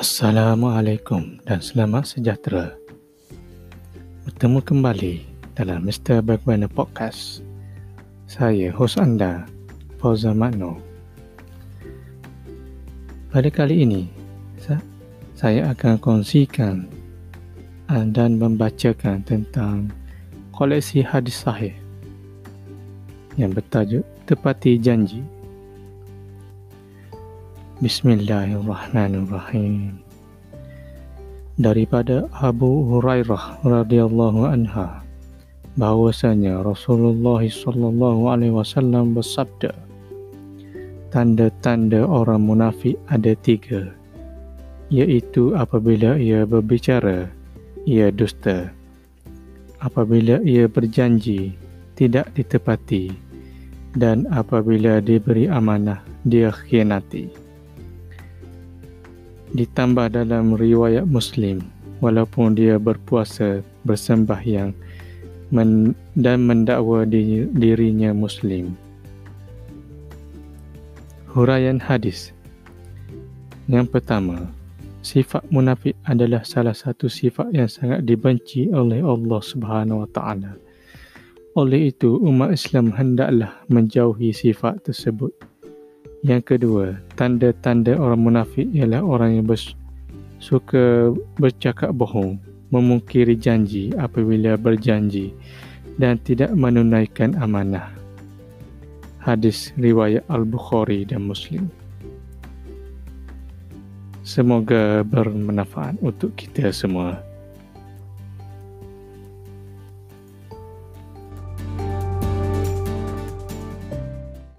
Assalamualaikum dan selamat sejahtera. Bertemu kembali dalam Mr. Bagaimana Podcast. Saya, hos anda, Fauza Makno. Pada kali ini, saya akan kongsikan dan membacakan tentang koleksi hadis sahih yang bertajuk Tepati Janji. Bismillahirrahmanirrahim. Daripada Abu Hurairah radhiyallahu anha bahwasanya Rasulullah sallallahu alaihi wasallam bersabda Tanda-tanda orang munafik ada tiga iaitu apabila ia berbicara ia dusta. Apabila ia berjanji tidak ditepati. Dan apabila diberi amanah dia khianati ditambah dalam riwayat Muslim walaupun dia berpuasa bersembahyang men- dan mendakwa di- dirinya Muslim. Huraian hadis Yang pertama, sifat munafik adalah salah satu sifat yang sangat dibenci oleh Allah Subhanahu Wa Taala. Oleh itu, umat Islam hendaklah menjauhi sifat tersebut. Yang kedua, tanda-tanda orang munafik ialah orang yang suka bercakap bohong, memungkiri janji apabila berjanji dan tidak menunaikan amanah. Hadis riwayat Al-Bukhari dan Muslim. Semoga bermanfaat untuk kita semua.